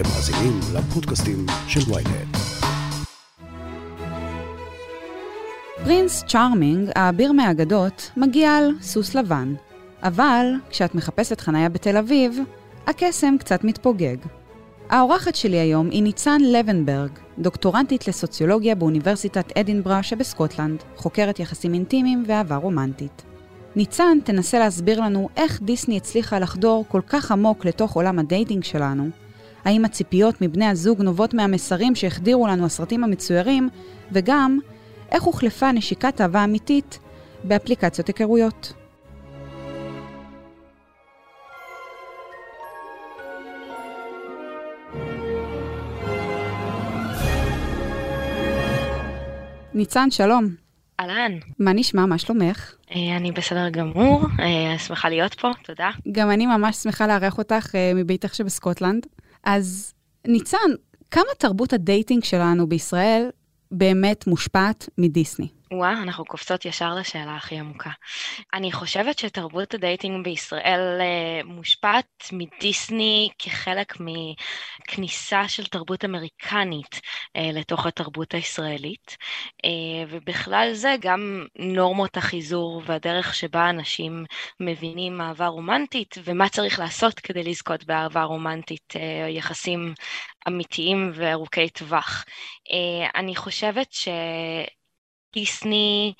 אתם מאזינים לפודקאסטים של ynet. Prince Charming, האביר מהאגדות, מגיע על סוס לבן. אבל כשאת מחפשת חניה בתל אביב, הקסם קצת מתפוגג. האורחת שלי היום היא ניצן לבנברג, דוקטורנטית לסוציולוגיה באוניברסיטת אדינברה שבסקוטלנד, חוקרת יחסים אינטימיים ואהבה רומנטית. ניצן תנסה להסביר לנו איך דיסני הצליחה לחדור כל כך עמוק לתוך עולם ה dating שלנו, האם הציפיות מבני הזוג נובעות מהמסרים שהחדירו לנו הסרטים המצוירים, וגם איך הוחלפה נשיקת אהבה אמיתית באפליקציות היכרויות. ניצן, שלום. אהלן. מה נשמע? מה שלומך? אה, אני בסדר גמור, אה, שמחה להיות פה, תודה. גם אני ממש שמחה לארח אותך אה, מביתך שבסקוטלנד. אז ניצן, כמה תרבות הדייטינג שלנו בישראל באמת מושפעת מדיסני? וואה, אנחנו קופצות ישר לשאלה הכי עמוקה. אני חושבת שתרבות הדייטינג בישראל אה, מושפעת מדיסני כחלק מכניסה של תרבות אמריקנית אה, לתוך התרבות הישראלית, אה, ובכלל זה גם נורמות החיזור והדרך שבה אנשים מבינים אהבה רומנטית ומה צריך לעשות כדי לזכות באהבה רומנטית, יחסים אמיתיים וארוכי טווח. אני חושבת ש... דיסני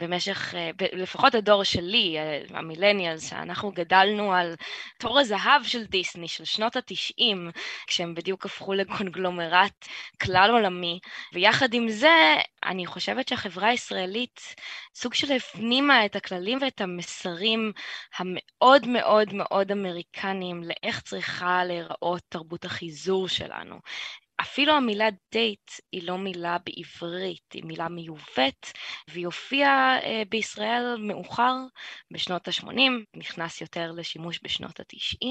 במשך, אה, לפחות הדור שלי, אה, המילניאלס, שאנחנו גדלנו על תור הזהב של דיסני, של שנות התשעים, כשהם בדיוק הפכו לקונגלומרט כלל עולמי, ויחד עם זה, אני חושבת שהחברה הישראלית סוג של הפנימה את הכללים ואת המסרים המאוד מאוד מאוד אמריקניים לאיך צריכה להיראות תרבות החיזור שלנו. אפילו המילה דייט היא לא מילה בעברית, היא מילה מיובאת, והיא הופיעה אה, בישראל מאוחר, בשנות ה-80, נכנס יותר לשימוש בשנות ה-90,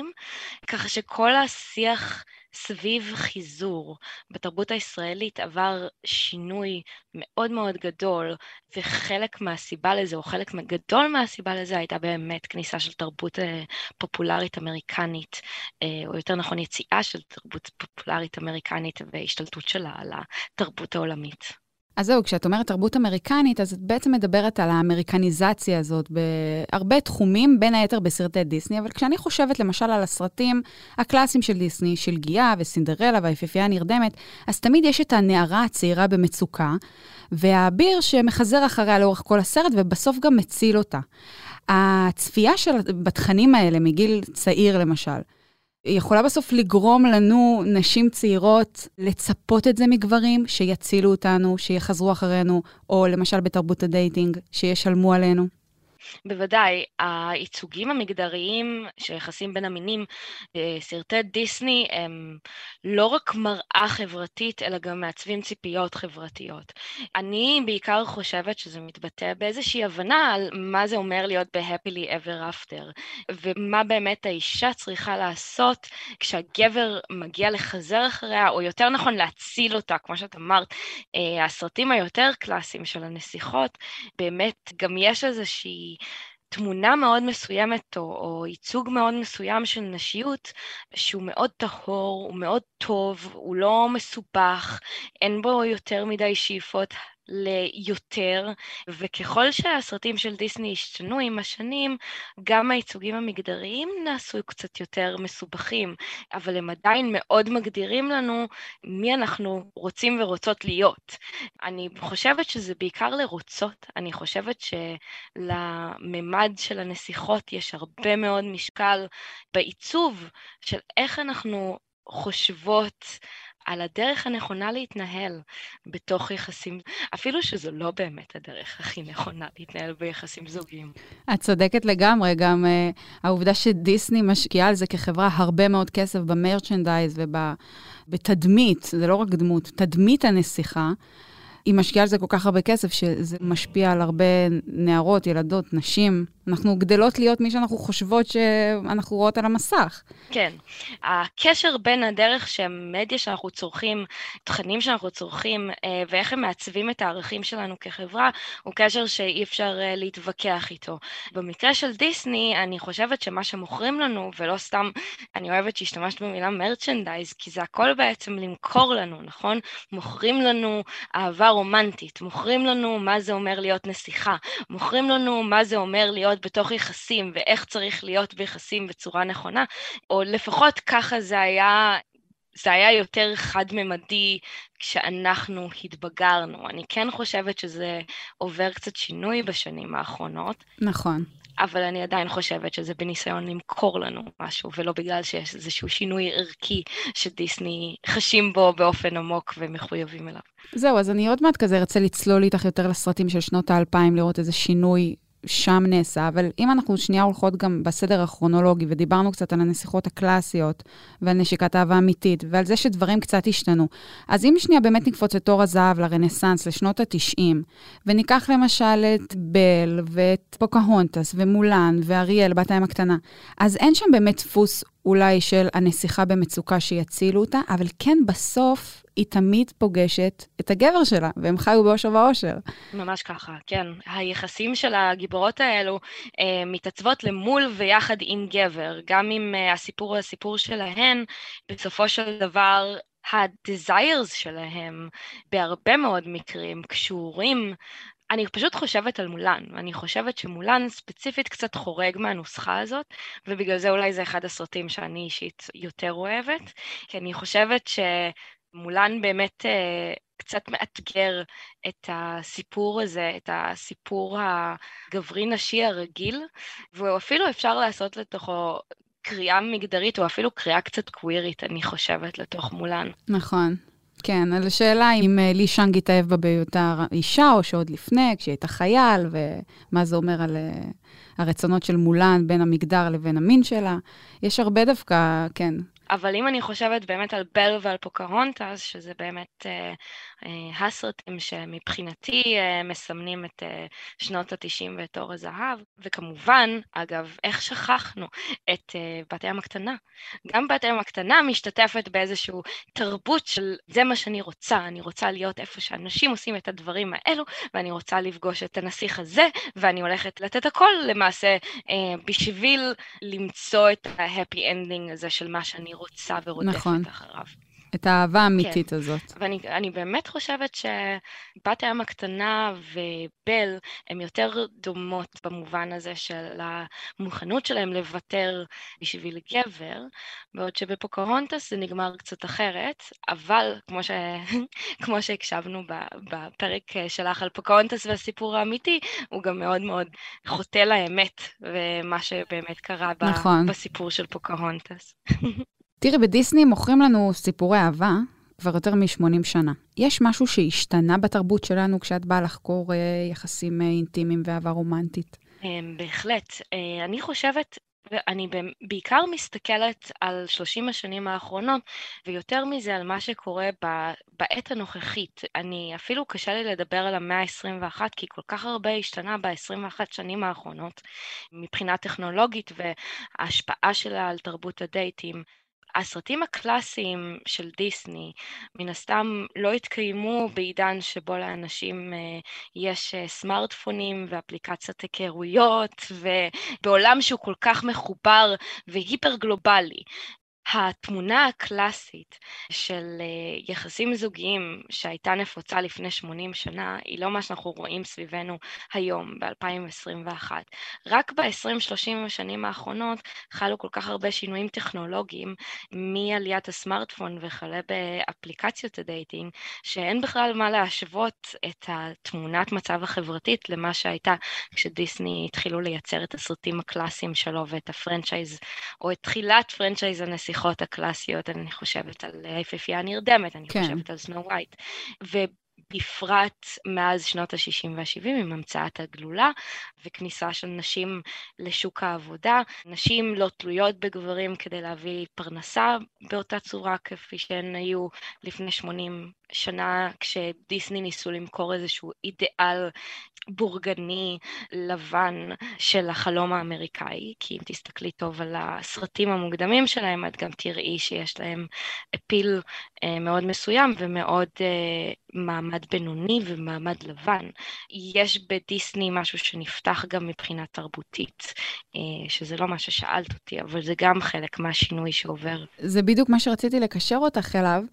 ככה שכל השיח סביב חיזור בתרבות הישראלית עבר שינוי מאוד מאוד גדול, וחלק מהסיבה לזה, או חלק גדול מהסיבה לזה, הייתה באמת כניסה של תרבות אה, פופולרית אמריקנית, אה, או יותר נכון יציאה של תרבות פופולרית אמריקנית והשתלטות שלה על התרבות העולמית. אז זהו, כשאת אומרת תרבות אמריקנית, אז את בעצם מדברת על האמריקניזציה הזאת בהרבה תחומים, בין היתר בסרטי דיסני, אבל כשאני חושבת למשל על הסרטים הקלאסיים של דיסני, של גיאה וסינדרלה והיפיפייה הנרדמת, אז תמיד יש את הנערה הצעירה במצוקה, והאביר שמחזר אחריה לאורך כל הסרט, ובסוף גם מציל אותה. הצפייה של, בתכנים האלה מגיל צעיר, למשל, יכולה בסוף לגרום לנו, נשים צעירות, לצפות את זה מגברים, שיצילו אותנו, שיחזרו אחרינו, או למשל בתרבות הדייטינג, שישלמו עלינו. בוודאי, הייצוגים המגדריים שיחסים בין המינים בסרטי דיסני הם לא רק מראה חברתית, אלא גם מעצבים ציפיות חברתיות. אני בעיקר חושבת שזה מתבטא באיזושהי הבנה על מה זה אומר להיות ב-happily ever after, ומה באמת האישה צריכה לעשות כשהגבר מגיע לחזר אחריה, או יותר נכון להציל אותה, כמו שאת אמרת, אה, הסרטים היותר קלאסיים של הנסיכות, באמת גם יש איזושהי תמונה מאוד מסוימת או, או ייצוג מאוד מסוים של נשיות שהוא מאוד טהור, הוא מאוד טוב, הוא לא מסובך, אין בו יותר מדי שאיפות ליותר, וככל שהסרטים של דיסני השתנו עם השנים, גם הייצוגים המגדריים נעשו קצת יותר מסובכים, אבל הם עדיין מאוד מגדירים לנו מי אנחנו רוצים ורוצות להיות. אני חושבת שזה בעיקר לרוצות, אני חושבת שלממד של הנסיכות יש הרבה מאוד משקל בעיצוב של איך אנחנו חושבות על הדרך הנכונה להתנהל בתוך יחסים, אפילו שזו לא באמת הדרך הכי נכונה להתנהל ביחסים זוגיים. את צודקת לגמרי, גם uh, העובדה שדיסני משקיעה על זה כחברה הרבה מאוד כסף במרצ'נדייז ובתדמית, זה לא רק דמות, תדמית הנסיכה. היא משקיעה על זה כל כך הרבה כסף, שזה משפיע על הרבה נערות, ילדות, נשים. אנחנו גדלות להיות מי שאנחנו חושבות שאנחנו רואות על המסך. כן. הקשר בין הדרך שהמדיה שאנחנו צורכים, תכנים שאנחנו צורכים, אה, ואיך הם מעצבים את הערכים שלנו כחברה, הוא קשר שאי אפשר אה, להתווכח איתו. במקרה של דיסני, אני חושבת שמה שמוכרים לנו, ולא סתם, אני אוהבת שהשתמשת במילה מרצ'נדייז, כי זה הכל בעצם למכור לנו, נכון? מוכרים לנו אהבה רומנטית, מוכרים לנו מה זה אומר להיות נסיכה, מוכרים לנו מה זה אומר להיות בתוך יחסים, ואיך צריך להיות ביחסים בצורה נכונה, או לפחות ככה זה היה זה היה יותר חד-ממדי כשאנחנו התבגרנו. אני כן חושבת שזה עובר קצת שינוי בשנים האחרונות. נכון. אבל אני עדיין חושבת שזה בניסיון למכור לנו משהו, ולא בגלל שיש איזשהו שינוי ערכי שדיסני חשים בו באופן עמוק ומחויבים אליו. זהו, אז אני עוד מעט כזה ארצה לצלול איתך יותר לסרטים של שנות האלפיים, לראות איזה שינוי שם נעשה, אבל אם אנחנו שנייה הולכות גם בסדר הכרונולוגי, ודיברנו קצת על הנסיכות הקלאסיות, ועל נשיקת אהבה אמיתית, ועל זה שדברים קצת השתנו, אז אם שנייה באמת נקפוץ לתור הזהב, לרנסאנס, לשנות ה-90, וניקח למשל את בל, ואת פוקהונטס, ומולן, ואריאל, בת הים הקטנה, אז אין שם באמת דפוס אולי של הנסיכה במצוקה שיצילו אותה, אבל כן בסוף היא תמיד פוגשת את הגבר שלה, והם חיו באושר ואושר. ממש ככה, כן. היחסים של הגיבורות האלו אה, מתעצבות למול ויחד עם גבר. גם אם אה, הסיפור הוא הסיפור שלהן, בסופו של דבר ה-desires שלהם בהרבה מאוד מקרים קשורים אני פשוט חושבת על מולן, ואני חושבת שמולן ספציפית קצת חורג מהנוסחה הזאת, ובגלל זה אולי זה אחד הסרטים שאני אישית יותר אוהבת, כי אני חושבת שמולן באמת אה, קצת מאתגר את הסיפור הזה, את הסיפור הגברי-נשי הרגיל, ואפילו אפשר לעשות לתוכו קריאה מגדרית, או אפילו קריאה קצת קווירית, אני חושבת, לתוך מולן. נכון. כן, על השאלה אם אה, לי שאנג התאהב בה בהיותה אישה, או שעוד לפני, כשהיא הייתה חייל, ומה זה אומר על uh, הרצונות של מולן בין המגדר לבין המין שלה. יש הרבה דווקא, כן, אבל אם אני חושבת באמת על בל ועל פוקהונטס, שזה באמת אה, אה, הסרטים שמבחינתי אה, מסמנים את אה, שנות ה-90 ואת אור הזהב, וכמובן, אגב, איך שכחנו את אה, בת הים הקטנה. גם בת הים הקטנה משתתפת באיזושהי תרבות של זה מה שאני רוצה, אני רוצה להיות איפה שאנשים עושים את הדברים האלו, ואני רוצה לפגוש את הנסיך הזה, ואני הולכת לתת הכל למעשה אה, בשביל למצוא את ה-happy ending הזה של מה שאני רוצה ורודפת נכון. אחריו. את האהבה האמיתית כן. הזאת. ואני באמת חושבת שבת הים הקטנה ובל הן יותר דומות במובן הזה של המוכנות שלהם לוותר בשביל גבר, בעוד שבפוקהונטס זה נגמר קצת אחרת, אבל כמו, ש... כמו שהקשבנו בפרק שלך על פוקהונטס והסיפור האמיתי, הוא גם מאוד מאוד חוטא לאמת ומה שבאמת קרה נכון. בסיפור של פוקהונטס. תראי, בדיסני מוכרים לנו סיפורי אהבה כבר יותר מ-80 שנה. יש משהו שהשתנה בתרבות שלנו כשאת באה לחקור אה, יחסים אה, אינטימיים ואהבה רומנטית? אמ, בהחלט. אה, אני חושבת ואני בעיקר מסתכלת על 30 השנים האחרונות, ויותר מזה על מה שקורה בעת הנוכחית. אני, אפילו קשה לי לדבר על המאה ה-21, כי כל כך הרבה השתנה ב-21 שנים האחרונות, מבחינה טכנולוגית וההשפעה שלה על תרבות הדייטים. הסרטים הקלאסיים של דיסני מן הסתם לא התקיימו בעידן שבו לאנשים אה, יש אה, סמארטפונים ואפליקציית היכרויות ובעולם שהוא כל כך מחובר והיפר גלובלי. התמונה הקלאסית של אה, יחסים זוגיים שהייתה נפוצה לפני 80 שנה, היא לא מה שאנחנו רואים סביבנו היום, ב-2021. רק ב-20-30 השנים האחרונות חלו כל כך הרבה שינויים טכנולוגיים, מעליית הסמארטפון וכלה באפליקציות הדייטינג, שאין בכלל מה להשוות את התמונת מצב החברתית למה שהייתה כשדיסני התחילו לייצר את הסרטים הקלאסיים שלו ואת ה franchise, או את תחילת franchise הנסיכה. הנסיכות הקלאסיות, אני חושבת על היפהפייה הנרדמת, אני כן. חושבת על Snow White. בפרט מאז שנות ה-60 וה-70 עם המצאת הגלולה וכניסה של נשים לשוק העבודה. נשים לא תלויות בגברים כדי להביא פרנסה באותה צורה כפי שהן היו לפני 80 שנה כשדיסני ניסו למכור איזשהו אידיאל בורגני לבן של החלום האמריקאי, כי אם תסתכלי טוב על הסרטים המוקדמים שלהם, את גם תראי שיש להם אפיל אה, מאוד מסוים ומאוד אה, מעמד בינוני ומעמד לבן. יש בדיסני משהו שנפתח גם מבחינה תרבותית, אה, שזה לא מה ששאלת אותי, אבל זה גם חלק מהשינוי שעובר. זה בדיוק מה שרציתי לקשר אותך אליו,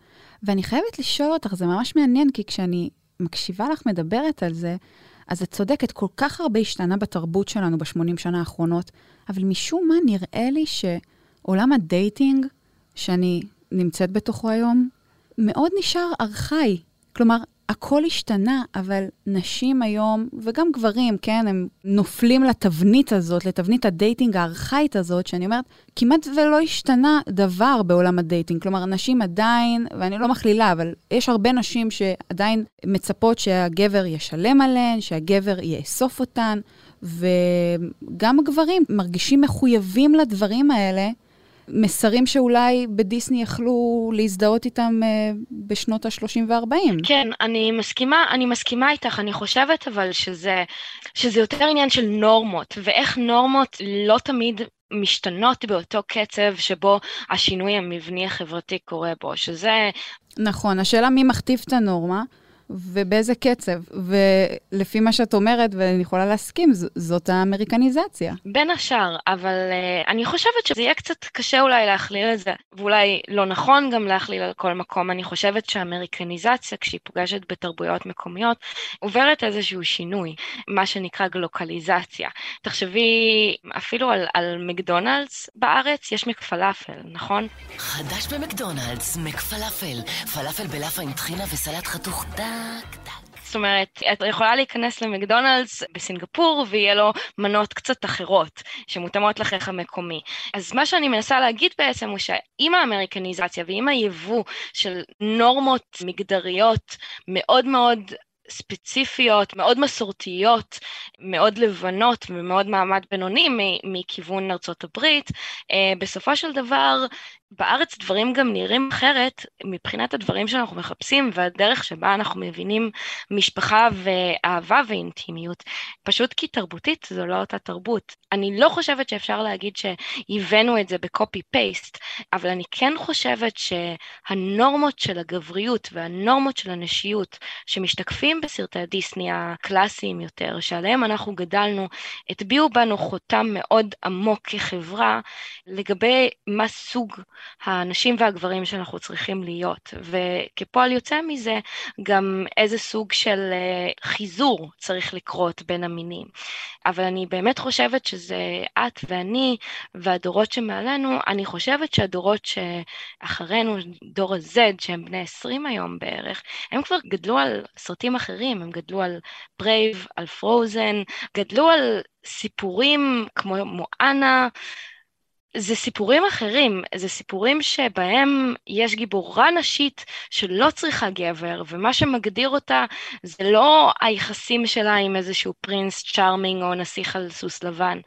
ואני חייבת לשאול אותך, זה ממש מעניין, כי כשאני מקשיבה לך מדברת על זה, אז את צודקת, כל כך הרבה השתנה בתרבות שלנו בשמונים שנה האחרונות, אבל משום מה נראה לי שעולם הדייטינג, שאני נמצאת בתוכו היום, מאוד נשאר ארכאי. כלומר, הכל השתנה, אבל נשים היום, וגם גברים, כן, הם נופלים לתבנית הזאת, לתבנית הדייטינג הארכאית הזאת, שאני אומרת, כמעט ולא השתנה דבר בעולם הדייטינג. כלומר, נשים עדיין, ואני לא מכלילה, אבל יש הרבה נשים שעדיין מצפות שהגבר ישלם עליהן, שהגבר יאסוף אותן, וגם הגברים מרגישים מחויבים לדברים האלה. מסרים שאולי בדיסני יכלו להזדהות איתם uh, בשנות ה-30 וה-40. כן, אני מסכימה, אני מסכימה איתך, אני חושבת אבל שזה, שזה יותר עניין של נורמות, ואיך נורמות לא תמיד משתנות באותו קצב שבו השינוי המבני החברתי קורה בו, שזה... נכון, השאלה מי מכתיב את הנורמה. ובאיזה קצב. ולפי מה שאת אומרת, ואני יכולה להסכים, זאת האמריקניזציה. בין השאר, אבל uh, אני חושבת שזה יהיה קצת קשה אולי להכליל את זה, ואולי לא נכון גם להכליל על כל מקום. אני חושבת שהאמריקניזציה, כשהיא פוגשת בתרבויות מקומיות, עוברת איזשהו שינוי, מה שנקרא גלוקליזציה. תחשבי אפילו על, על מקדונלדס בארץ, יש מקפלאפל, נכון? חדש במקדונלדס, מקפלאפל. פלאפל בלאפה עם טחינה וסלט חתוך דם. זאת אומרת, את יכולה להיכנס למקדונלדס בסינגפור ויהיה לו מנות קצת אחרות שמותאמות לחייך המקומי. אז מה שאני מנסה להגיד בעצם הוא שעם האמריקניזציה ועם היבוא של נורמות מגדריות מאוד מאוד ספציפיות, מאוד מסורתיות, מאוד לבנות ומאוד מעמד בינוני מכיוון ארצות הברית, אה, בסופו של דבר בארץ דברים גם נראים אחרת מבחינת הדברים שאנחנו מחפשים והדרך שבה אנחנו מבינים משפחה ואהבה ואינטימיות, פשוט כי תרבותית זו לא אותה תרבות. אני לא חושבת שאפשר להגיד שהבאנו את זה בקופי פייסט, אבל אני כן חושבת שהנורמות של הגבריות והנורמות של הנשיות שמשתקפים בסרטי דיסני הקלאסיים יותר, שעליהם אנחנו גדלנו, הטביעו בנו חותם מאוד עמוק כחברה לגבי מה סוג האנשים והגברים שאנחנו צריכים להיות. וכפועל יוצא מזה, גם איזה סוג של אה, חיזור צריך לקרות בין המינים. אבל אני באמת חושבת שזה את ואני והדורות שמעלינו, אני חושבת שהדורות שאחרינו, דור ה-Z, שהם בני 20 היום בערך, הם כבר גדלו על סרטים אחרים, הם גדלו על Brave, על Frozen, גדלו על סיפורים כמו מואנה, זה סיפורים אחרים, זה סיפורים שבהם יש גיבורה נשית שלא צריכה גבר, ומה שמגדיר אותה זה לא היחסים שלה עם איזשהו פרינס צ'ארמינג או נסיך על סוס לבן.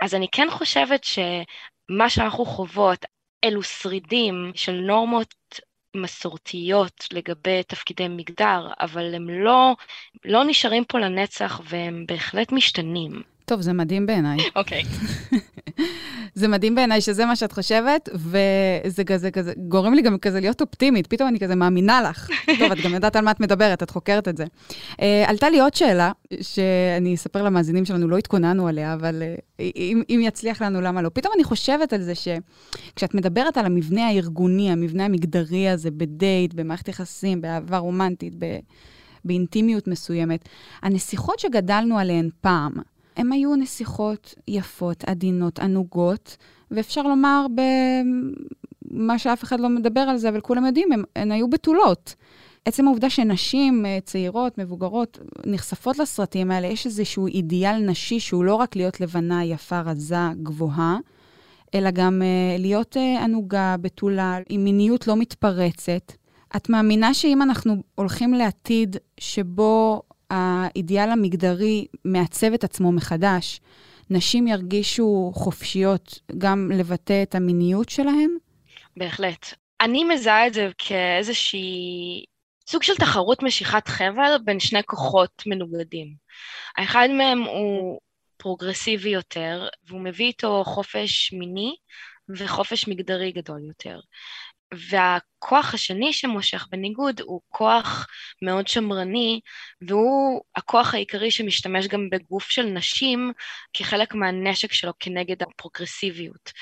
אז אני כן חושבת שמה שאנחנו חוות אלו שרידים של נורמות מסורתיות לגבי תפקידי מגדר, אבל הם לא, לא נשארים פה לנצח והם בהחלט משתנים. טוב, זה מדהים בעיניי. אוקיי. זה מדהים בעיניי שזה מה שאת חושבת, וזה כזה, כזה, גורם לי גם כזה להיות אופטימית, פתאום אני כזה מאמינה לך. טוב, את גם יודעת על מה את מדברת, את חוקרת את זה. Uh, עלתה לי עוד שאלה, שאני אספר למאזינים שלנו, לא התכוננו עליה, אבל uh, אם, אם יצליח לנו, למה לא? פתאום אני חושבת על זה שכשאת מדברת על המבנה הארגוני, המבנה המגדרי הזה, בדייט, במערכת יחסים, באהבה רומנטית, ב... באינטימיות מסוימת, הנסיכות שגדלנו עליהן פעם, הן היו נסיכות יפות, עדינות, ענוגות, ואפשר לומר במה שאף אחד לא מדבר על זה, אבל כולם יודעים, הן, הן היו בתולות. עצם העובדה שנשים אה, צעירות, מבוגרות, נחשפות לסרטים האלה, יש איזשהו אידיאל נשי שהוא לא רק להיות לבנה, יפה, רזה, גבוהה, אלא גם uh, להיות uh, ענוגה, בתולה, עם מיניות לא מתפרצת. את מאמינה שאם אנחנו הולכים לעתיד שבו האידיאל המגדרי מעצב את עצמו מחדש, נשים ירגישו חופשיות גם לבטא את המיניות שלהן? בהחלט. אני מזהה את זה כאיזושהי סוג של תחרות משיכת חבל בין שני כוחות מנוגדים. האחד מהם הוא פרוגרסיבי יותר, והוא מביא איתו חופש מיני וחופש מגדרי גדול יותר. והכוח השני שמושך בניגוד הוא כוח מאוד שמרני, והוא הכוח העיקרי שמשתמש גם בגוף של נשים כחלק מהנשק שלו כנגד הפרוגרסיביות.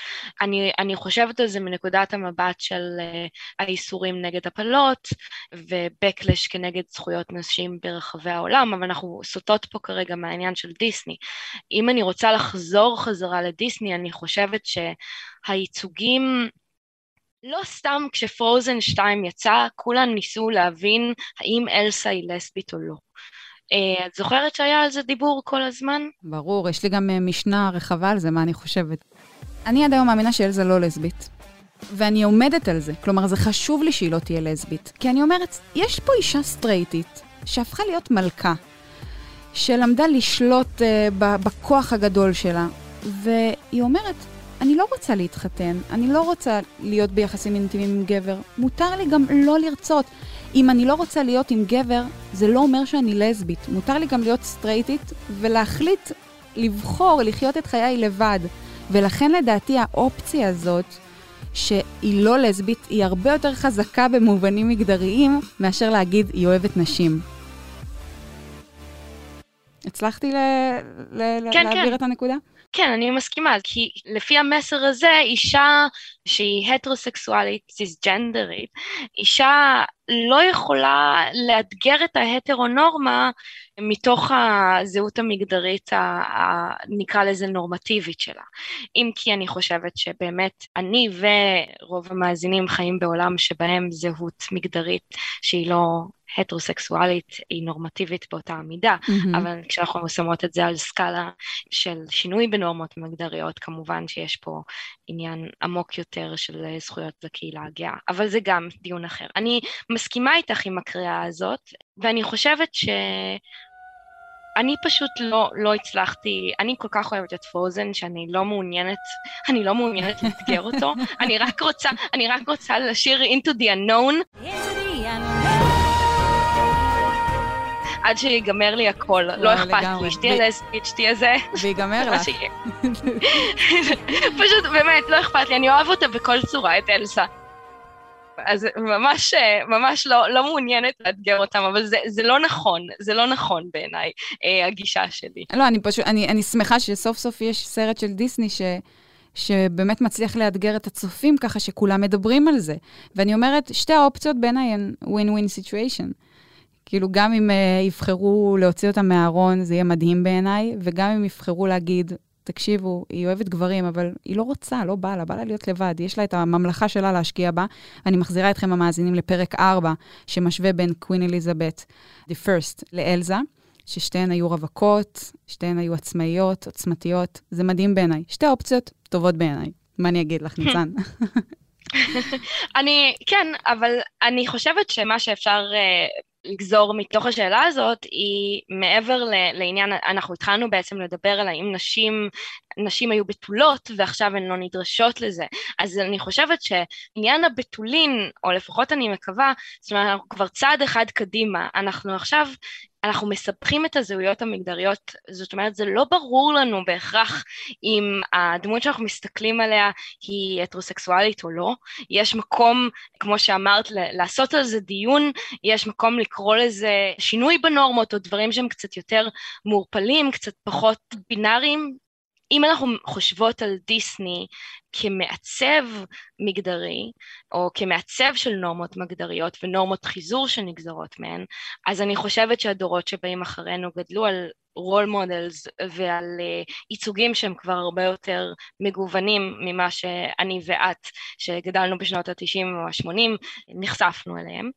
אני, אני חושבת על זה מנקודת המבט של uh, האיסורים נגד הפלות ו-Backlash כנגד זכויות נשים ברחבי העולם, אבל אנחנו סוטות פה כרגע מהעניין של דיסני. אם אני רוצה לחזור חזרה לדיסני, אני חושבת שהייצוגים לא סתם כשפרוזן 2 יצא, כולן ניסו להבין האם אלסה היא לסבית או לא. Uh, את זוכרת שהיה על זה דיבור כל הזמן? ברור, יש לי גם uh, משנה רחבה על זה, מה אני חושבת. אני עד היום מאמינה שאלזה לא לסבית. ואני עומדת על זה. כלומר, זה חשוב לי שהיא לא תהיה לסבית. כי אני אומרת, יש פה אישה סטרייטית שהפכה להיות מלכה, שלמדה לשלוט uh, בכוח הגדול שלה, והיא אומרת, אני לא רוצה להתחתן, אני לא רוצה להיות ביחסים אינטימיים עם גבר. מותר לי גם לא לרצות. אם אני לא רוצה להיות עם גבר, זה לא אומר שאני לסבית. מותר לי גם להיות סטרייטית ולהחליט לבחור לחיות את חיי לבד. ולכן לדעתי האופציה הזאת, שהיא לא לסבית, היא הרבה יותר חזקה במובנים מגדריים, מאשר להגיד היא אוהבת נשים. הצלחתי ל- ל- כן, להעביר כן. את הנקודה? כן, אני מסכימה, כי לפי המסר הזה, אישה שהיא הטרוסקסואלית, סיסג'נדרית, אישה לא יכולה לאתגר את ההטרונורמה מתוך הזהות המגדרית, ה, ה, נקרא לזה נורמטיבית שלה. אם כי אני חושבת שבאמת אני ורוב המאזינים חיים בעולם שבהם זהות מגדרית שהיא לא הטרוסקסואלית היא נורמטיבית באותה מידה, mm-hmm. אבל כשאנחנו שמות את זה על סקאלה של שינוי בנורמות מגדריות, כמובן שיש פה עניין עמוק יותר של זכויות לקהילה הגאה, אבל זה גם דיון אחר. אני מסכימה איתך עם הקריאה הזאת, ואני חושבת ש... אני פשוט לא, לא הצלחתי, אני כל כך אוהבת את פרוזן שאני לא מעוניינת, אני לא מעוניינת לאתגר אותו, אני רק רוצה, אני רק רוצה לשיר into the unknown. Into the עד שיגמר לי הכל, לא אכפת לי, שתהיה לסבית, שתהיה זה. ויגמר לך. פשוט, באמת, לא אכפת לי, אני אוהב אותה בכל צורה, את אלסה. אז ממש, ממש לא, לא מעוניינת לאתגר אותם, אבל זה, זה לא נכון, זה לא נכון בעיניי, אה, הגישה שלי. לא, אני פשוט, אני, אני שמחה שסוף סוף יש סרט של דיסני ש... שבאמת מצליח לאתגר את הצופים ככה שכולם מדברים על זה. ואני אומרת, שתי האופציות בעיניי הן win-win situation. כאילו, גם אם uh, יבחרו להוציא אותה מהארון, זה יהיה מדהים בעיניי, וגם אם יבחרו להגיד, תקשיבו, היא אוהבת גברים, אבל היא לא רוצה, לא בא לה, בא לה להיות לבד. יש לה את הממלכה שלה להשקיע בה. אני מחזירה אתכם המאזינים לפרק 4, שמשווה בין קווין אליזבת, The First, לאלזה, ששתיהן היו רווקות, שתיהן היו עצמאיות, עוצמתיות. זה מדהים בעיניי. שתי אופציות טובות בעיניי. מה אני אגיד לך, ניצן? אני, כן, אבל אני חושבת שמה שאפשר uh, לגזור מתוך השאלה הזאת היא מעבר לעניין, אנחנו התחלנו בעצם לדבר על האם נשים, נשים היו בתולות ועכשיו הן לא נדרשות לזה. אז אני חושבת שעניין הבתולין, או לפחות אני מקווה, זאת אומרת, אנחנו כבר צעד אחד קדימה, אנחנו עכשיו אנחנו מספחים את הזהויות המגדריות, זאת אומרת, זה לא ברור לנו בהכרח אם הדמות שאנחנו מסתכלים עליה היא הטרוסקסואלית או לא. יש מקום, כמו שאמרת, לעשות על זה דיון, יש מקום לקרוא לזה שינוי בנורמות או דברים שהם קצת יותר מעורפלים, קצת פחות בינאריים, אם אנחנו חושבות על דיסני כמעצב מגדרי, או כמעצב של נורמות מגדריות ונורמות חיזור שנגזרות מהן, אז אני חושבת שהדורות שבאים אחרינו גדלו על role models ועל אה, ייצוגים שהם כבר הרבה יותר מגוונים ממה שאני ואת, שגדלנו בשנות ה-90 או ה-80, נחשפנו אליהם.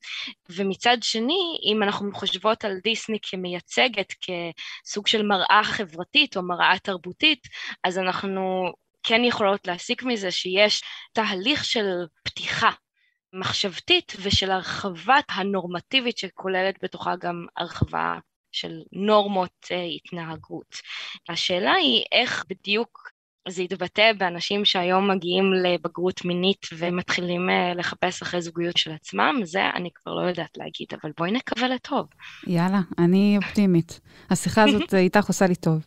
ומצד שני, אם אנחנו חושבות על דיסני כמייצגת, כסוג של מראה חברתית או מראה תרבותית, אז אנחנו כן יכולות להסיק מזה שיש תהליך של פתיחה מחשבתית ושל הרחבת הנורמטיבית שכוללת בתוכה גם הרחבה של נורמות uh, התנהגות. השאלה היא איך בדיוק זה יתבטא באנשים שהיום מגיעים לבגרות מינית ומתחילים אה, לחפש אחרי זוגיות של עצמם, זה אני כבר לא יודעת להגיד, אבל בואי נקווה לטוב. יאללה, אני אופטימית. השיחה הזאת איתך עושה לי טוב.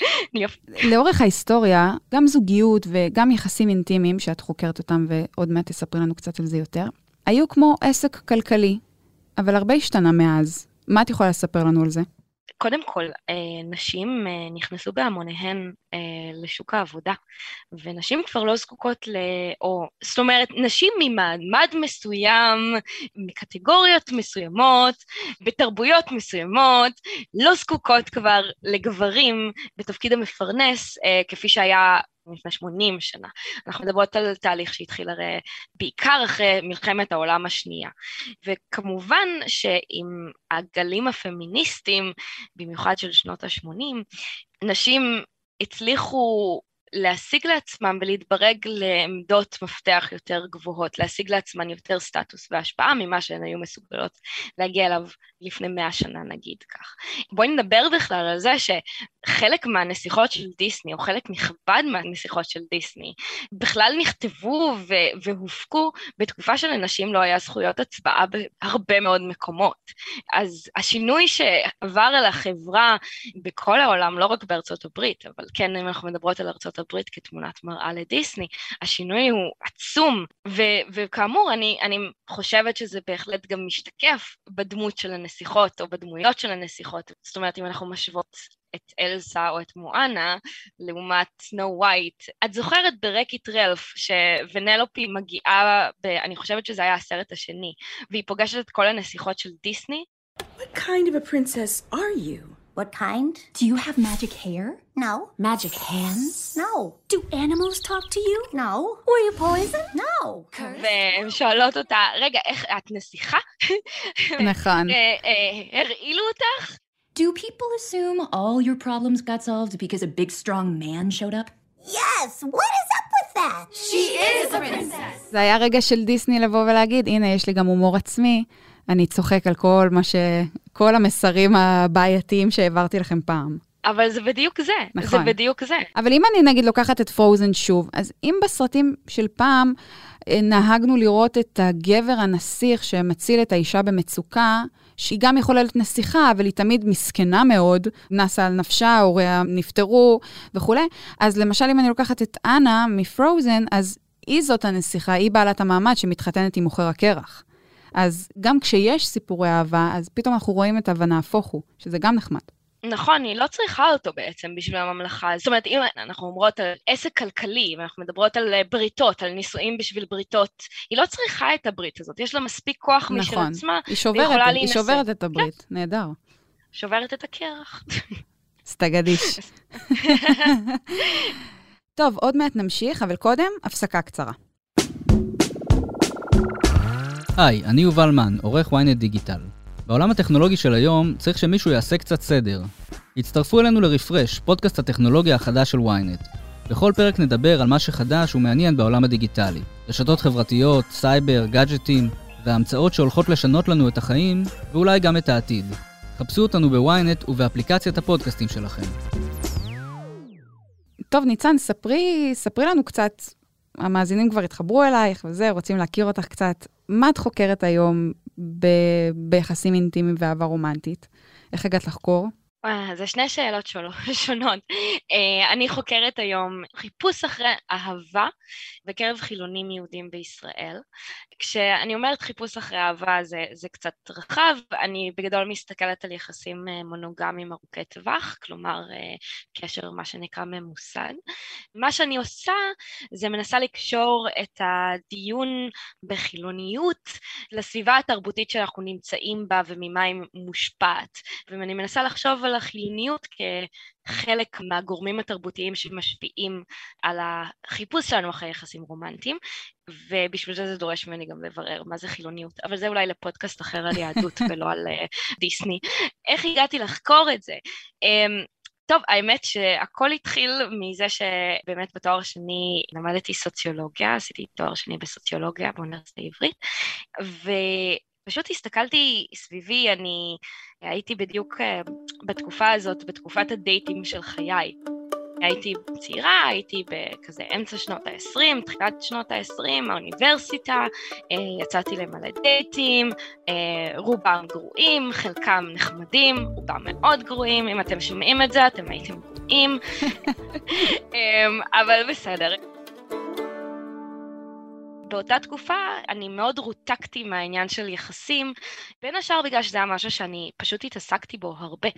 לאורך ההיסטוריה, גם זוגיות וגם יחסים אינטימיים, שאת חוקרת אותם ועוד מעט תספרי לנו קצת על זה יותר, היו כמו עסק כלכלי, אבל הרבה השתנה מאז. מה את יכולה לספר לנו על זה? קודם כל, אה, נשים אה, נכנסו בהמוניהן אה, לשוק העבודה, ונשים כבר לא זקוקות ל... או, זאת אומרת, נשים ממעמד מסוים, מקטגוריות מסוימות, בתרבויות מסוימות, לא זקוקות כבר לגברים בתפקיד המפרנס, כפי שהיה לפני 80 שנה. אנחנו מדברות על תהליך שהתחיל הרי בעיקר אחרי מלחמת העולם השנייה. וכמובן שעם הגלים הפמיניסטיים, במיוחד של שנות ה-80, נשים הצליחו להשיג לעצמם ולהתברג לעמדות מפתח יותר גבוהות, להשיג לעצמן יותר סטטוס והשפעה ממה שהן היו מסוגלות להגיע אליו לפני מאה שנה נגיד כך. בואי נדבר בכלל על זה שחלק מהנסיכות של דיסני, או חלק נכבד מהנסיכות של דיסני, בכלל נכתבו ו- והופקו בתקופה שלנשים לא היה זכויות הצבעה בהרבה מאוד מקומות. אז השינוי שעבר על החברה בכל העולם, לא רק בארצות הברית, אבל כן אם אנחנו מדברות על ארצות הברית כתמונת מראה לדיסני, השינוי הוא עצום, ו- וכאמור, אני, אני חושבת שזה בהחלט גם משתקף בדמות של הנסיכות. או בדמויות של הנסיכות. זאת אומרת, אם אנחנו משוות את אלסה או את מואנה לעומת סנו ווייט. את זוכרת ברקיט רלף שוונלופי מגיעה, ב, אני חושבת שזה היה הסרט השני, והיא פוגשת את כל הנסיכות של דיסני? What kind of a princess are you? What kind? Do you have magic hair? No. Magic hands? No. Do animals talk to you? No. Were you poisoned? No. והן שואלות אותה, רגע, איך, את נסיכה? נכון. הרעילו אותך? Do people assume all your problems got solved because a big strong man showed up? Yes! What is up with that? She is a princess! זה היה רגע של דיסני לבוא ולהגיד, הנה, יש לי גם הומור עצמי, אני צוחק על כל מה ש... כל המסרים הבעייתיים שהעברתי לכם פעם. אבל זה בדיוק זה, נכון. זה בדיוק זה. אבל אם אני נגיד לוקחת את פרוזן שוב, אז אם בסרטים של פעם אה, נהגנו לראות את הגבר הנסיך שמציל את האישה במצוקה, שהיא גם יכולה להיות נסיכה, אבל היא תמיד מסכנה מאוד, נסה על נפשה, הוריה נפטרו וכולי, אז למשל אם אני לוקחת את אנה מפרוזן, אז היא זאת הנסיכה, היא בעלת המעמד שמתחתנת עם מוכר הקרח. אז גם כשיש סיפורי אהבה, אז פתאום אנחנו רואים את ה"ונהפוך הוא", שזה גם נחמד. נכון, היא לא צריכה אותו בעצם בשביל הממלכה. זאת אומרת, אם אנחנו אומרות על עסק כלכלי, ואנחנו מדברות על אה, בריתות, על נישואים בשביל בריתות, היא לא צריכה את הברית הזאת, יש לה מספיק כוח נכון, משל עצמה, היא שוברת, היא, היא שוברת את הברית, כן. נהדר. שוברת את הקרח. סטגדיש. טוב, עוד מעט נמשיך, אבל קודם, הפסקה קצרה. היי, אני יובל מן, עורך ynet דיגיטל. בעולם הטכנולוגי של היום צריך שמישהו יעשה קצת סדר. הצטרפו אלינו לרפרש, פודקאסט הטכנולוגיה החדש של ynet. בכל פרק נדבר על מה שחדש ומעניין בעולם הדיגיטלי. רשתות חברתיות, סייבר, גאדג'טים, וההמצאות שהולכות לשנות לנו את החיים, ואולי גם את העתיד. חפשו אותנו בוויינט ובאפליקציית הפודקאסטים שלכם. טוב, ניצן, ספרי, ספרי לנו קצת, המאזינים כבר התחברו אלייך וזה, רוצים להכיר אותך קצת. מה את חוקרת היום ב- ביחסים אינטימיים ואהבה רומנטית? איך הגעת לחקור? זה שני שאלות שונות. אה, אני חוקרת היום חיפוש אחרי אהבה בקרב חילונים יהודים בישראל. כשאני אומרת חיפוש אחרי אהבה זה, זה קצת רחב, אני בגדול מסתכלת על יחסים אה, מונוגמיים ארוכי טווח, כלומר אה, קשר מה שנקרא ממוסד. מה שאני עושה זה מנסה לקשור את הדיון בחילוניות לסביבה התרבותית שאנחנו נמצאים בה וממה היא מושפעת. ואני מנסה לחשוב החיוניות כחלק מהגורמים התרבותיים שמשפיעים על החיפוש שלנו אחרי יחסים רומנטיים, ובשביל זה זה דורש ממני גם לברר מה זה חילוניות, אבל זה אולי לפודקאסט אחר על יהדות ולא על uh, דיסני. איך הגעתי לחקור את זה? Um, טוב, האמת שהכל התחיל מזה שבאמת בתואר השני למדתי סוציולוגיה, עשיתי תואר שני בסוציולוגיה באוניברסיטה העברית, ופשוט הסתכלתי סביבי, אני הייתי בדיוק uh, בתקופה הזאת, בתקופת הדייטים של חיי. הייתי צעירה, הייתי בכזה אמצע שנות ה-20, תחילת שנות ה-20, האוניברסיטה, אה, יצאתי למלא דייטים, אה, רובם גרועים, חלקם נחמדים, רובם מאוד גרועים, אם אתם שומעים את זה אתם הייתם גרועים, אמ, אבל בסדר. באותה תקופה אני מאוד רותקתי מהעניין של יחסים, בין השאר בגלל שזה היה משהו שאני פשוט התעסקתי בו הרבה.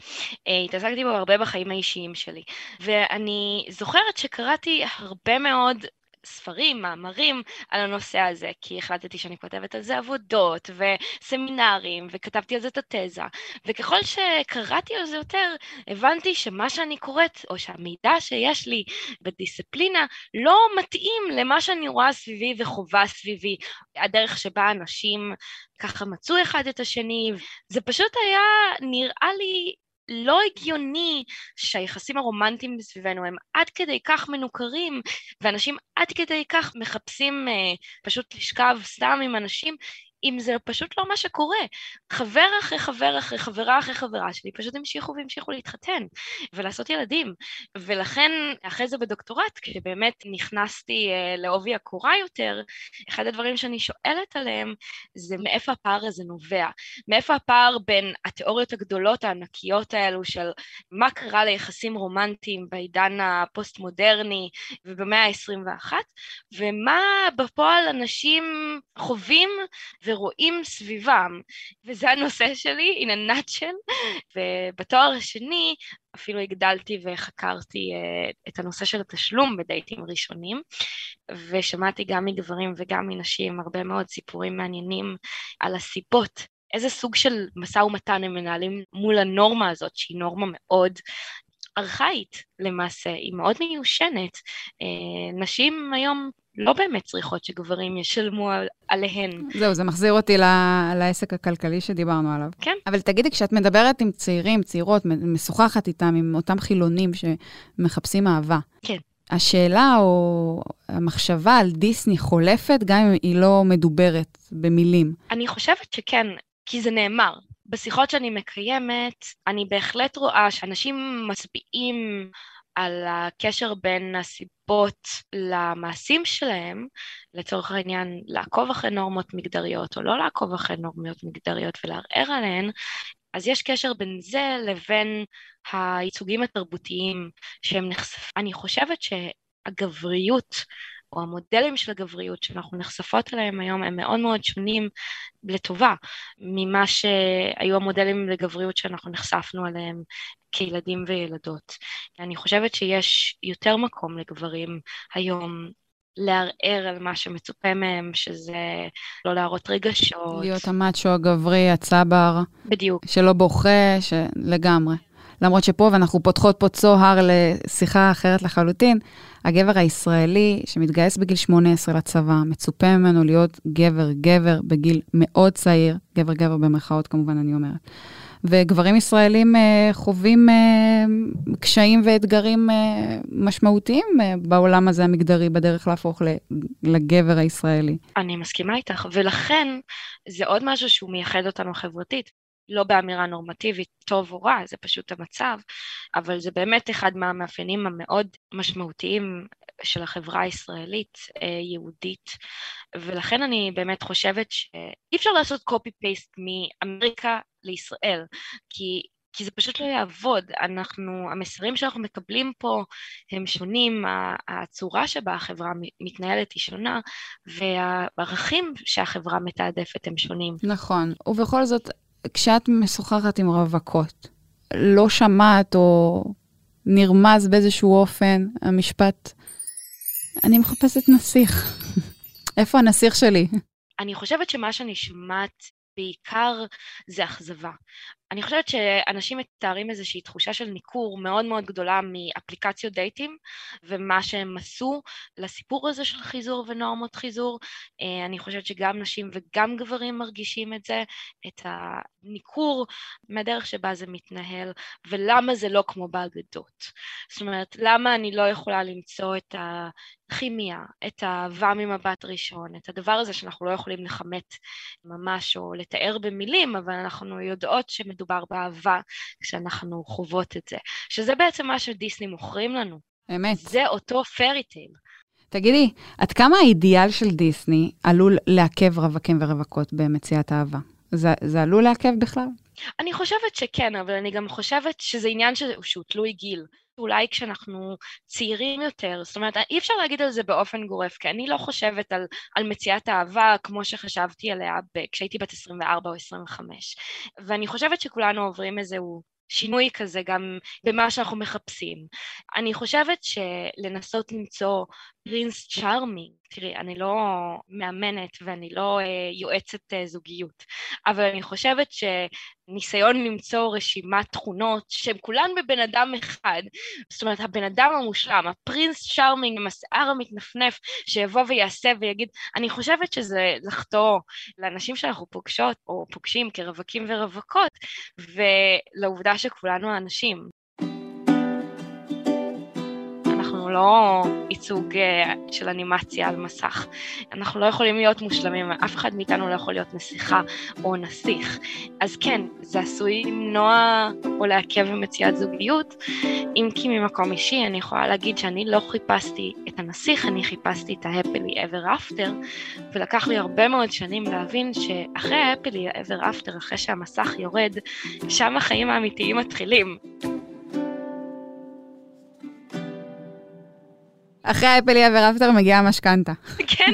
אה, התעסקתי בו הרבה בחיים האישיים שלי. ואני זוכרת שקראתי הרבה מאוד ספרים, מאמרים על הנושא הזה, כי החלטתי שאני כותבת על זה עבודות וסמינרים, וכתבתי על זה את התזה. וככל שקראתי על זה יותר, הבנתי שמה שאני קוראת, או שהמידע שיש לי בדיסציפלינה, לא מתאים למה שאני רואה סביבי וחובה סביבי. הדרך שבה אנשים ככה מצאו אחד את השני, זה פשוט היה נראה לי לא הגיוני שהיחסים הרומנטיים סביבנו הם עד כדי כך מנוכרים, ואנשים עד כדי כך מחפשים אה, פשוט לשכב סתם עם אנשים, אם זה פשוט לא מה שקורה. חבר אחרי חבר אחרי חברה אחרי חברה שלי פשוט המשיכו והמשיכו להתחתן ולעשות ילדים. ולכן, אחרי זה בדוקטורט, כשבאמת נכנסתי uh, לעובי הקורה יותר, אחד הדברים שאני שואלת עליהם זה מאיפה הפער הזה נובע. מאיפה הפער בין התיאוריות הגדולות הענקיות האלו של מה קרה ליחסים רומנטיים בעידן הפוסט-מודרני ובמאה ה-21, ומה בפועל אנשים חווים ו... ורואים סביבם, וזה הנושא שלי, in a nutshell, ובתואר השני אפילו הגדלתי וחקרתי אה, את הנושא של התשלום בדייטים ראשונים, ושמעתי גם מגברים וגם מנשים הרבה מאוד סיפורים מעניינים על הסיבות איזה סוג של משא ומתן הם מנהלים מול הנורמה הזאת, שהיא נורמה מאוד ארכאית למעשה, היא מאוד מיושנת. אה, נשים היום לא באמת צריכות שגברים ישלמו על, עליהן. זהו, זה מחזיר אותי לעסק הכלכלי שדיברנו עליו. כן. אבל תגידי, כשאת מדברת עם צעירים, צעירות, משוחחת איתם, עם אותם חילונים שמחפשים אהבה, כן. השאלה או המחשבה על דיסני חולפת, גם אם היא לא מדוברת במילים. אני חושבת שכן, כי זה נאמר. בשיחות שאני מקיימת, אני בהחלט רואה שאנשים מצביעים על הקשר בין הסיבות למעשים שלהם, לצורך העניין לעקוב אחרי נורמות מגדריות או לא לעקוב אחרי נורמות מגדריות ולערער עליהן, אז יש קשר בין זה לבין הייצוגים התרבותיים שהם נחשפים. אני חושבת שהגבריות או המודלים של הגבריות שאנחנו נחשפות אליהם היום הם מאוד מאוד שונים לטובה ממה שהיו המודלים לגבריות שאנחנו נחשפנו אליהם כילדים וילדות. אני חושבת שיש יותר מקום לגברים היום לערער על מה שמצופה מהם, שזה לא להראות רגשות. להיות המאצ'ו הגברי, הצבר. בדיוק. שלא בוכה, לגמרי. למרות שפה, ואנחנו פותחות פה צוהר לשיחה אחרת לחלוטין, הגבר הישראלי שמתגייס בגיל 18 לצבא, מצופה ממנו להיות גבר-גבר בגיל מאוד צעיר, גבר-גבר במרכאות כמובן, אני אומרת. וגברים ישראלים אה, חווים אה, קשיים ואתגרים אה, משמעותיים בעולם הזה המגדרי, בדרך להפוך לגבר הישראלי. אני מסכימה איתך, ולכן זה עוד משהו שהוא מייחד אותנו חברתית. לא באמירה נורמטיבית טוב או רע, זה פשוט המצב, אבל זה באמת אחד מהמאפיינים המאוד משמעותיים של החברה הישראלית אה, יהודית, ולכן אני באמת חושבת שאי אפשר לעשות copy-paste מאמריקה לישראל, כי כי זה פשוט לא יעבוד. אנחנו, המסרים שאנחנו מקבלים פה הם שונים, הצורה שבה החברה מתנהלת היא שונה, והערכים שהחברה מתעדפת הם שונים. נכון, ובכל זאת, כשאת משוחחת עם רווקות, לא שמעת או נרמז באיזשהו אופן המשפט, אני מחפשת נסיך. איפה הנסיך שלי? אני חושבת שמה שומעת בעיקר זה אכזבה. אני חושבת שאנשים מתארים איזושהי תחושה של ניכור מאוד מאוד גדולה מאפליקציות דייטים ומה שהם עשו לסיפור הזה של חיזור ונורמות חיזור. אה, אני חושבת שגם נשים וגם גברים מרגישים את זה, את הניכור מהדרך שבה זה מתנהל ולמה זה לא כמו באגדות. זאת אומרת, למה אני לא יכולה למצוא את ה... כימיה, את האהבה ממבט ראשון, את הדבר הזה שאנחנו לא יכולים לכמת ממש או לתאר במילים, אבל אנחנו יודעות שמדובר באהבה כשאנחנו חוות את זה, שזה בעצם מה שדיסני מוכרים לנו. אמת. זה אותו פרי טייל. תגידי, עד כמה האידיאל של דיסני עלול לעכב רווקים ורווקות במציאת אהבה? זה, זה עלול לעכב בכלל? אני חושבת שכן, אבל אני גם חושבת שזה עניין ש... שהוא תלוי גיל. אולי כשאנחנו צעירים יותר, זאת אומרת, אי אפשר להגיד על זה באופן גורף, כי אני לא חושבת על, על מציאת אהבה כמו שחשבתי עליה. כשהייתי בת 24 או 25. ואני חושבת שכולנו עוברים איזהו שינוי כזה גם במה שאנחנו מחפשים. אני חושבת שלנסות למצוא פרינס צ'ארמינג, תראי, אני לא מאמנת ואני לא uh, יועצת uh, זוגיות, אבל אני חושבת שניסיון למצוא רשימת תכונות שהן כולן בבן אדם אחד, זאת אומרת, הבן אדם המושלם, הפרינס צ'ארמינג עם השיער המתנפנף, שיבוא ויעשה ויגיד, אני חושבת שזה לחטוא לאנשים שאנחנו פוגשות או פוגשים כרווקים ורווקות, ולעובדה שכולנו אנשים. לא ייצוג אה, של אנימציה על מסך. אנחנו לא יכולים להיות מושלמים, אף אחד מאיתנו לא יכול להיות נסיכה או נסיך. אז כן, זה עשוי למנוע או לעכב במציאת זוגיות, אם כי ממקום אישי אני יכולה להגיד שאני לא חיפשתי את הנסיך, אני חיפשתי את ה-happily ever after, ולקח לי הרבה מאוד שנים להבין שאחרי ה-happily ever after, אחרי שהמסך יורד, שם החיים האמיתיים מתחילים. אחרי האפלי אבר אפטר מגיעה המשכנתה. כן,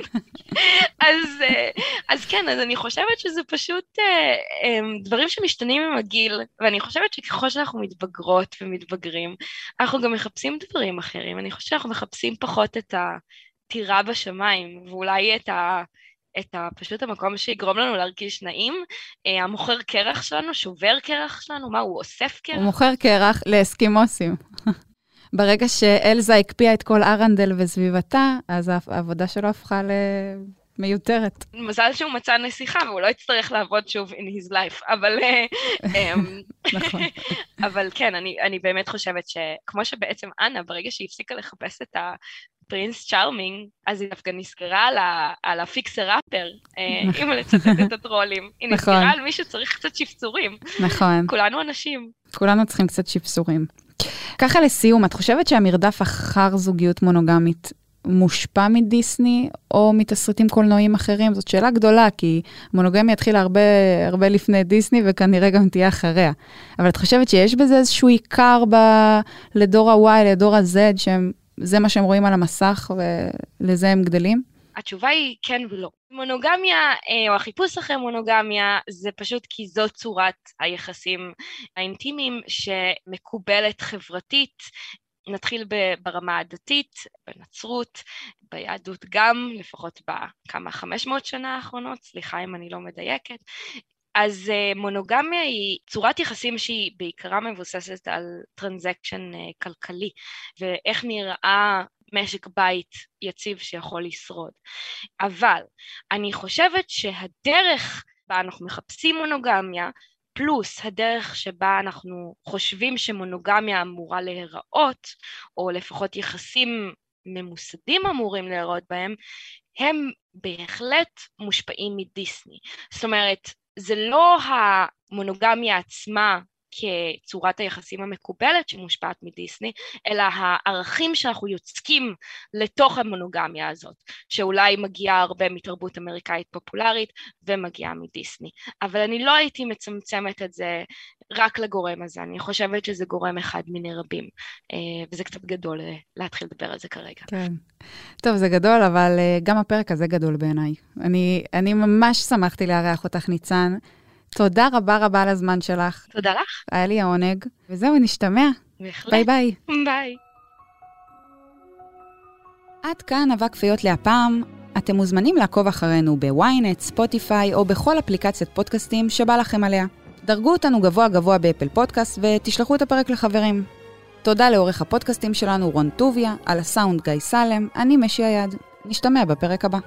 אז, אה, אז כן, אז אני חושבת שזה פשוט אה, אה, דברים שמשתנים עם הגיל, ואני חושבת שככל שאנחנו מתבגרות ומתבגרים, אנחנו גם מחפשים דברים אחרים. אני חושבת שאנחנו מחפשים פחות את הטירה בשמיים, ואולי את ה... את ה, פשוט המקום שיגרום לנו להרגיש נעים. המוכר קרח שלנו, שובר קרח שלנו, מה, הוא אוסף קרח? הוא מוכר קרח לאסקימוסים. ברגע שאלזה הקפיאה את כל ארנדל וסביבתה, אז העבודה שלו הפכה למיותרת. מזל שהוא מצא נסיכה והוא לא יצטרך לעבוד שוב in his life, אבל... אה, אמ, נכון. אבל כן, אני, אני באמת חושבת שכמו שבעצם אנה, ברגע שהיא הפסיקה לחפש את ה... פרינס צ'ארמינג, אז היא דווקא נזכרה על, ה, על הפיקסר אפר, אה, נכון. אם לצטט את הטרולים. היא נזכרה נכון. על מי שצריך קצת שפצורים. נכון. כולנו אנשים. כולנו צריכים קצת שפצורים. ככה לסיום, את חושבת שהמרדף אחר זוגיות מונוגמית מושפע מדיסני או מתסריטים קולנועיים אחרים? זאת שאלה גדולה, כי מונוגמיה התחילה הרבה, הרבה לפני דיסני וכנראה גם תהיה אחריה. אבל את חושבת שיש בזה איזשהו עיקר ב... לדור ה-Y, לדור ה-Z, שזה מה שהם רואים על המסך ולזה הם גדלים? התשובה היא כן ולא. מונוגמיה, אה, או החיפוש אחרי מונוגמיה, זה פשוט כי זו צורת היחסים האינטימיים שמקובלת חברתית. נתחיל ברמה הדתית, בנצרות, ביהדות גם, לפחות בכמה חמש מאות שנה האחרונות, סליחה אם אני לא מדייקת. אז אה, מונוגמיה היא צורת יחסים שהיא בעיקרה מבוססת על transaction אה, כלכלי, ואיך נראה משק בית יציב שיכול לשרוד. אבל אני חושבת שהדרך בה אנחנו מחפשים מונוגמיה, פלוס הדרך שבה אנחנו חושבים שמונוגמיה אמורה להיראות, או לפחות יחסים ממוסדים אמורים להיראות בהם, הם בהחלט מושפעים מדיסני. זאת אומרת, זה לא המונוגמיה עצמה כצורת היחסים המקובלת שמושפעת מדיסני, אלא הערכים שאנחנו יוצקים לתוך המונוגמיה הזאת, שאולי מגיעה הרבה מתרבות אמריקאית פופולרית ומגיעה מדיסני. אבל אני לא הייתי מצמצמת את זה רק לגורם הזה, אני חושבת שזה גורם אחד מיני רבים, אה, וזה קצת גדול אה, להתחיל לדבר על זה כרגע. כן. טוב, זה גדול, אבל אה, גם הפרק הזה גדול בעיניי. אני, אני ממש שמחתי לארח אותך, ניצן. תודה רבה רבה על הזמן שלך. תודה לך. היה לי העונג. וזהו, נשתמע. בהחלט. ביי ביי. ביי. עד כאן אבק פיות להפעם. אתם מוזמנים לעקוב אחרינו בוויינט, ספוטיפיי או בכל אפליקציית פודקאסטים שבא לכם עליה. דרגו אותנו גבוה גבוה באפל פודקאסט ותשלחו את הפרק לחברים. תודה לעורך הפודקאסטים שלנו רון טוביה, על הסאונד גיא סלם, אני משי היד. נשתמע בפרק הבא.